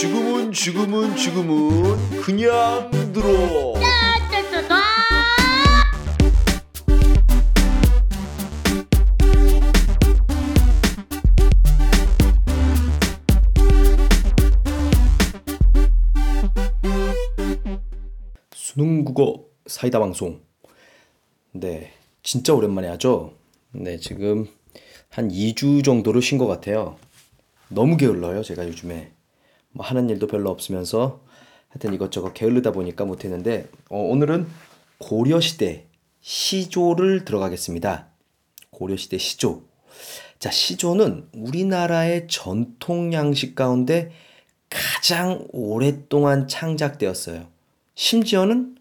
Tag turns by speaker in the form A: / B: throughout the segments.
A: 지금은 지금은 지금은 그냥 들어. 수능 국어 사이다 방송. 네, 진짜 오랜만에 하죠. 네, 지금 한 2주 정도를 쉰 것 같아요. 너무 게을러요, 제가 요즘에. 뭐 하는 일도 별로 없으면서 하여튼 이것저것 게을르다 보니까 못했는데 어, 오늘은 고려시대 시조를 들어가겠습니다. 고려시대 시조. 자, 시조는 우리나라의 전통 양식 가운데 가장 오랫동안 창작되었어요. 심지어는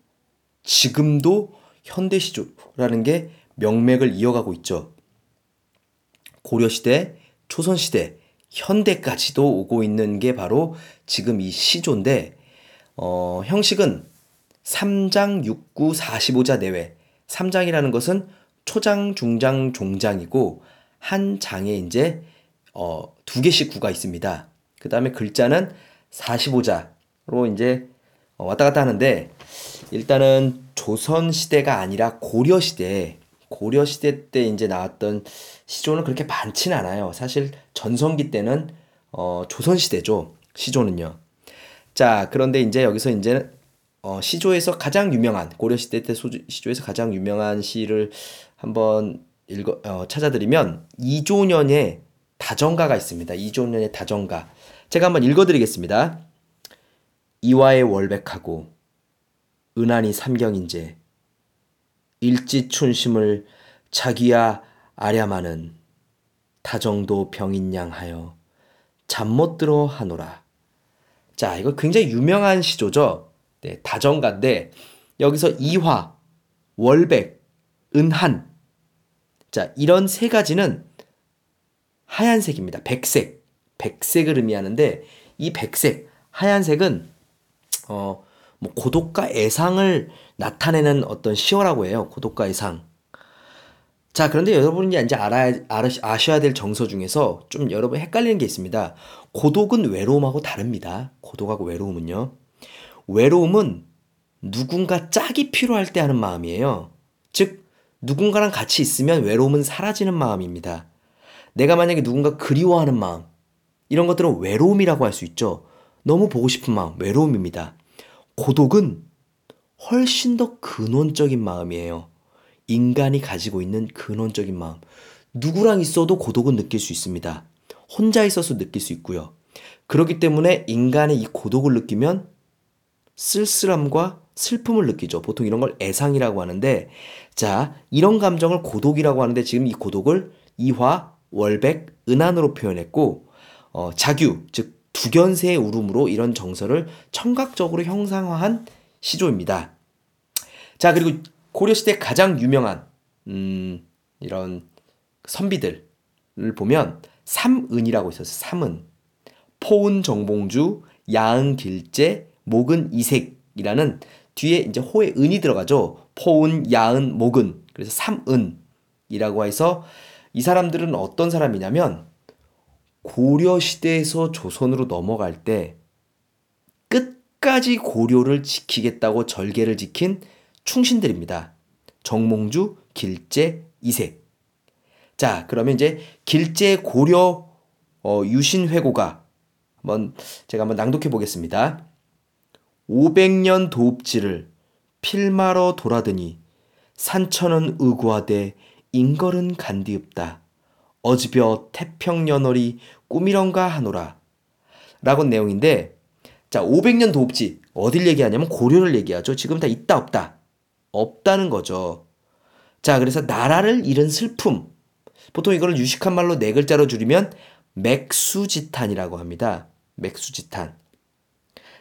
A: 지금도 현대 시조라는 게 명맥을 이어가고 있죠. 고려시대, 조선시대, 현대까지도 오고 있는 게 바로 지금 이 시조인데, 어, 형식은 3장, 6구, 45자 내외. 3장이라는 것은 초장, 중장, 종장이고, 한 장에 이제, 어, 두 개씩 구가 있습니다. 그 다음에 글자는 45자로 이제 어, 왔다 갔다 하는데, 일단은 조선 시대가 아니라 고려 시대, 고려 시대 때 이제 나왔던 시조는 그렇게 많지는 않아요. 사실 전성기 때는 어, 조선 시대죠. 시조는요. 자, 그런데 이제 여기서 이제 어, 시조에서 가장 유명한 고려 시대 때 소주, 시조에서 가장 유명한 시를 한번 읽어 어, 찾아드리면 이조년의 다정가가 있습니다. 이조년의 다정가. 제가 한번 읽어드리겠습니다. 이화의 월백하고 은한이 삼경인제 일지춘심을 자기야 아랴마는 다정도 병인양 하여 잠 못 들어 하노라. 자, 이거 굉장히 유명한 시조죠. 네, 다정가인데 여기서 이화, 월백, 은한. 자, 이런 세 가지는 하얀색입니다. 백색. 백색을 의미하는데 이 백색, 하얀색은 어, 뭐 고독과 애상을 나타내는 어떤 시어라고 해요. 고독과 애상. 자, 그런데 여러분이 이제 알아야, 아셔야 될 정서 중에서 좀 여러분 헷갈리는 게 있습니다. 고독은 외로움하고 다릅니다. 고독하고 외로움은요. 외로움은 누군가 짝이 필요할 때 하는 마음이에요. 즉, 누군가랑 같이 있으면 외로움은 사라지는 마음입니다. 내가 만약에 누군가 그리워하는 마음, 이런 것들은 외로움이라고 할 수 있죠. 너무 보고 싶은 마음, 외로움입니다. 고독은 훨씬 더 근원적인 마음이에요. 인간이 가지고 있는 근원적인 마음. 누구랑 있어도 고독은 느낄 수 있습니다. 혼자 있어서 느낄 수 있고요. 그렇기 때문에 인간의 이 고독을 느끼면 쓸쓸함과 슬픔을 느끼죠. 보통 이런 걸 애상이라고 하는데, 자, 이런 감정을 고독이라고 하는데 지금 이 고독을 이화, 월백, 은한으로 표현했고, 어, 자규, 즉 두견세의 울음으로 이런 정서를 청각적으로 형상화한 시조입니다. 자, 그리고 고려시대 가장 유명한, 음, 이런 선비들을 보면 삼은이라고 있어요. 삼은. 포은 정봉주, 야은 길재, 목은 이색이라는 뒤에 이제 호에 은이 들어가죠. 포은, 야은, 목은. 그래서 삼은이라고 해서 이 사람들은 어떤 사람이냐면 고려 시대에서 조선으로 넘어갈 때 끝까지 고려를 지키겠다고 절개를 지킨 충신들입니다. 정몽주, 길재, 이색. 자, 그러면 이제 길재 고려 어, 유신회고가 한번 제가 한번 낭독해 보겠습니다. 500년 도읍지를 필마러 돌아드니 산천은 의구하되 인걸은 간디없다. 어즈벼 태평연월이 꿈이런가 하노라. 라고 내용인데, 자, 500년 도읍지. 어딜 얘기하냐면 고려를 얘기하죠. 지금 다 있다, 없다. 없다는 거죠. 자, 그래서 나라를 잃은 슬픔. 보통 이거를 유식한 말로 네 글자로 줄이면 맥수지탄이라고 합니다. 맥수지탄.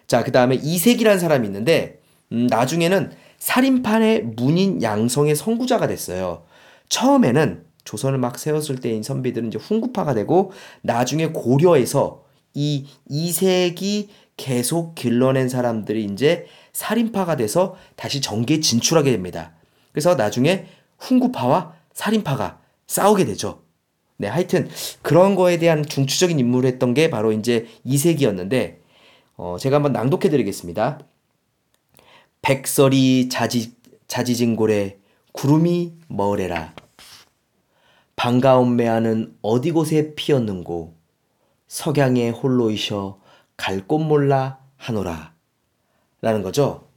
A: 자, 그 다음에 이색이라는 사람이 있는데, 음, 나중에는 살인판의 문인 양성의 선구자가 됐어요. 처음에는 조선을 막 세웠을 때인 선비들은 이제 훈구파가 되고 나중에 고려에서 이 이색이 계속 길러낸 사람들이 이제 살인파가 돼서 다시 정계에 진출하게 됩니다. 그래서 나중에 훈구파와 살인파가 싸우게 되죠. 네, 하여튼 그런 거에 대한 중추적인 임무를 했던 게 바로 이제 이색이었는데 어, 제가 한번 낭독해 드리겠습니다. 백설이 자지, 자지진골에 구름이 머래라. 반가운 매화는 어디 곳에 피었는고 석양에 홀로 이셔 갈 곳 몰라 하노라. 라는 거죠.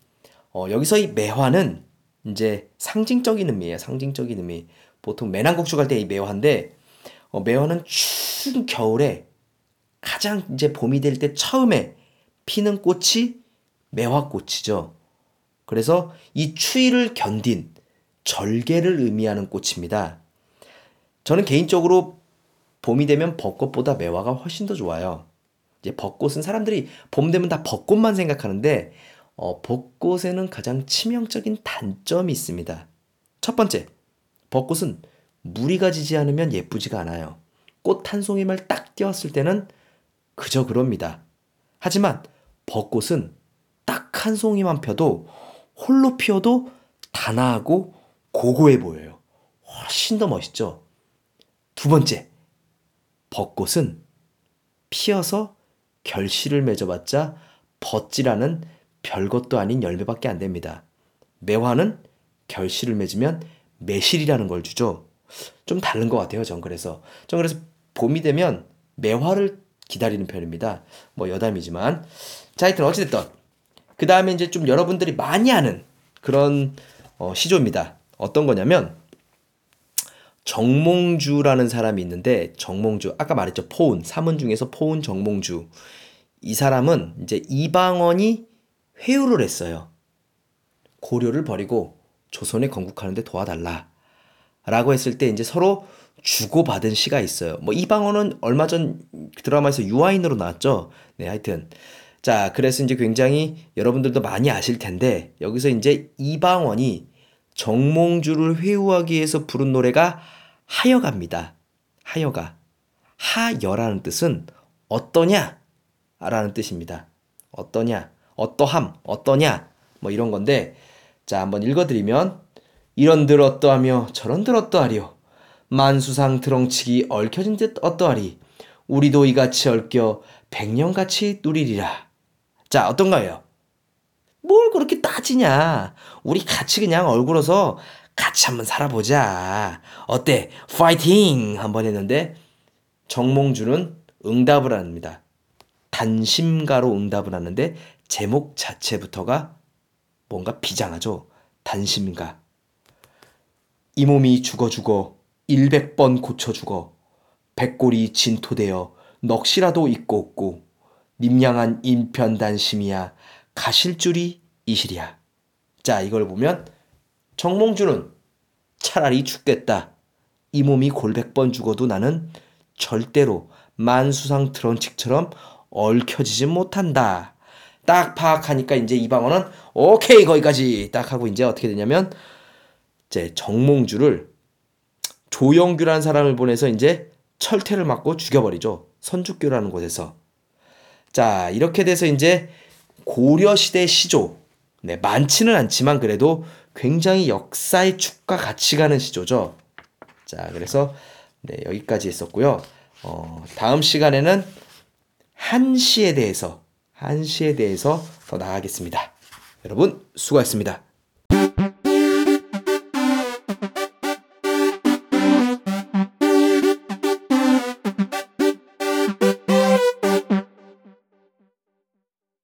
A: 어, 여기서 이 매화는 이제 상징적인 의미예요. 상징적인 의미. 보통 매난국주 갈 때 이 매화인데 어, 매화는 추운 겨울에 가장 이제 봄이 될 때 처음에 피는 꽃이 매화꽃이죠. 그래서 이 추위를 견딘 절개를 의미하는 꽃입니다. 저는 개인적으로 봄이 되면 벚꽃보다 매화가 훨씬 더 좋아요. 이제 벚꽃은 사람들이 봄 되면 다 벚꽃만 생각하는데 어, 벚꽃에는 가장 치명적인 단점이 있습니다. 첫 번째, 벚꽃은 무리가 지지 않으면 예쁘지가 않아요. 꽃 한 송이만 딱 띄웠을 때는 그저 그럽니다. 하지만 벚꽃은 딱 한 송이만 펴도 홀로 피어도 단아하고 고고해 보여요. 훨씬 더 멋있죠. 두 번째, 벚꽃은 피어서 결실을 맺어봤자 벗지라는 별것도 아닌 열매밖에 안 됩니다. 매화는 결실을 맺으면 매실이라는 걸 주죠. 좀 다른 것 같아요. 전 그래서 전 그래서 봄이 되면 매화를 기다리는 편입니다. 뭐 여담이지만 자 하여튼 어찌됐든 그 다음에 이제 좀 여러분들이 많이 아는 그런 어, 시조입니다. 어떤 거냐면 정몽주라는 사람이 있는데 정몽주 아까 말했죠 포운 사문 중에서 포운 정몽주 이 사람은 이제 이방원이 회유를 했어요. 고려를 버리고 조선에 건국하는데 도와달라. 라고 했을 때 이제 서로 주고받은 시가 있어요. 뭐 이방원은 얼마 전 드라마에서 유아인으로 나왔죠. 네, 하여튼. 자, 그래서 이제 굉장히 여러분들도 많이 아실 텐데 여기서 이제 이방원이 정몽주를 회유하기 위해서 부른 노래가 하여가입니다. 하여가. 하여라는 뜻은 어떠냐? 라는 뜻입니다. 어떠냐? 어떠함? 어떠냐? 뭐 이런 건데 자, 한번 읽어드리면 이런들 어떠하며 저런들 어떠하리요. 만수상 드렁치기 얽혀진 듯 어떠하리. 우리도 이같이 얽혀 백년같이 누리리라. 자, 어떤가요? 뭘 그렇게 따지냐? 우리 같이 그냥 얼굴어서 같이 한번 살아보자. 어때? 파이팅! 한번 했는데 정몽주는 응답을 합니다. 단심가로 응답을 하는데 제목 자체부터가 뭔가 비장하죠. 단심가. 이 몸이 죽어 죽어 일백 번 고쳐 죽어 백골이 진토되어 넋이라도 있고 없고 님량한 인편단심이야 가실 줄이 이실이야. 자 이걸 보면 정몽주는 차라리 죽겠다. 이 몸이 골백 번 죽어도 나는 절대로 만수상 트런칙처럼 얽혀지지 못한다. 딱 파악하니까 이제 이방원은 오케이 거기까지 딱 하고 이제 어떻게 되냐면 이제 정몽주를 조영규라는 사람을 보내서 이제 철퇴를 맞고 죽여버리죠. 선주교라는 곳에서. 자, 이렇게 돼서 이제 고려시대 시조. 네, 많지는 않지만 그래도 굉장히 역사의 축과 같이 가는 시조죠. 자, 그래서 네, 여기까지 했었고요. 어, 다음 시간에는 한시에 대해서 한시에 대해서 더 나아가겠습니다. 여러분 수고하셨습니다.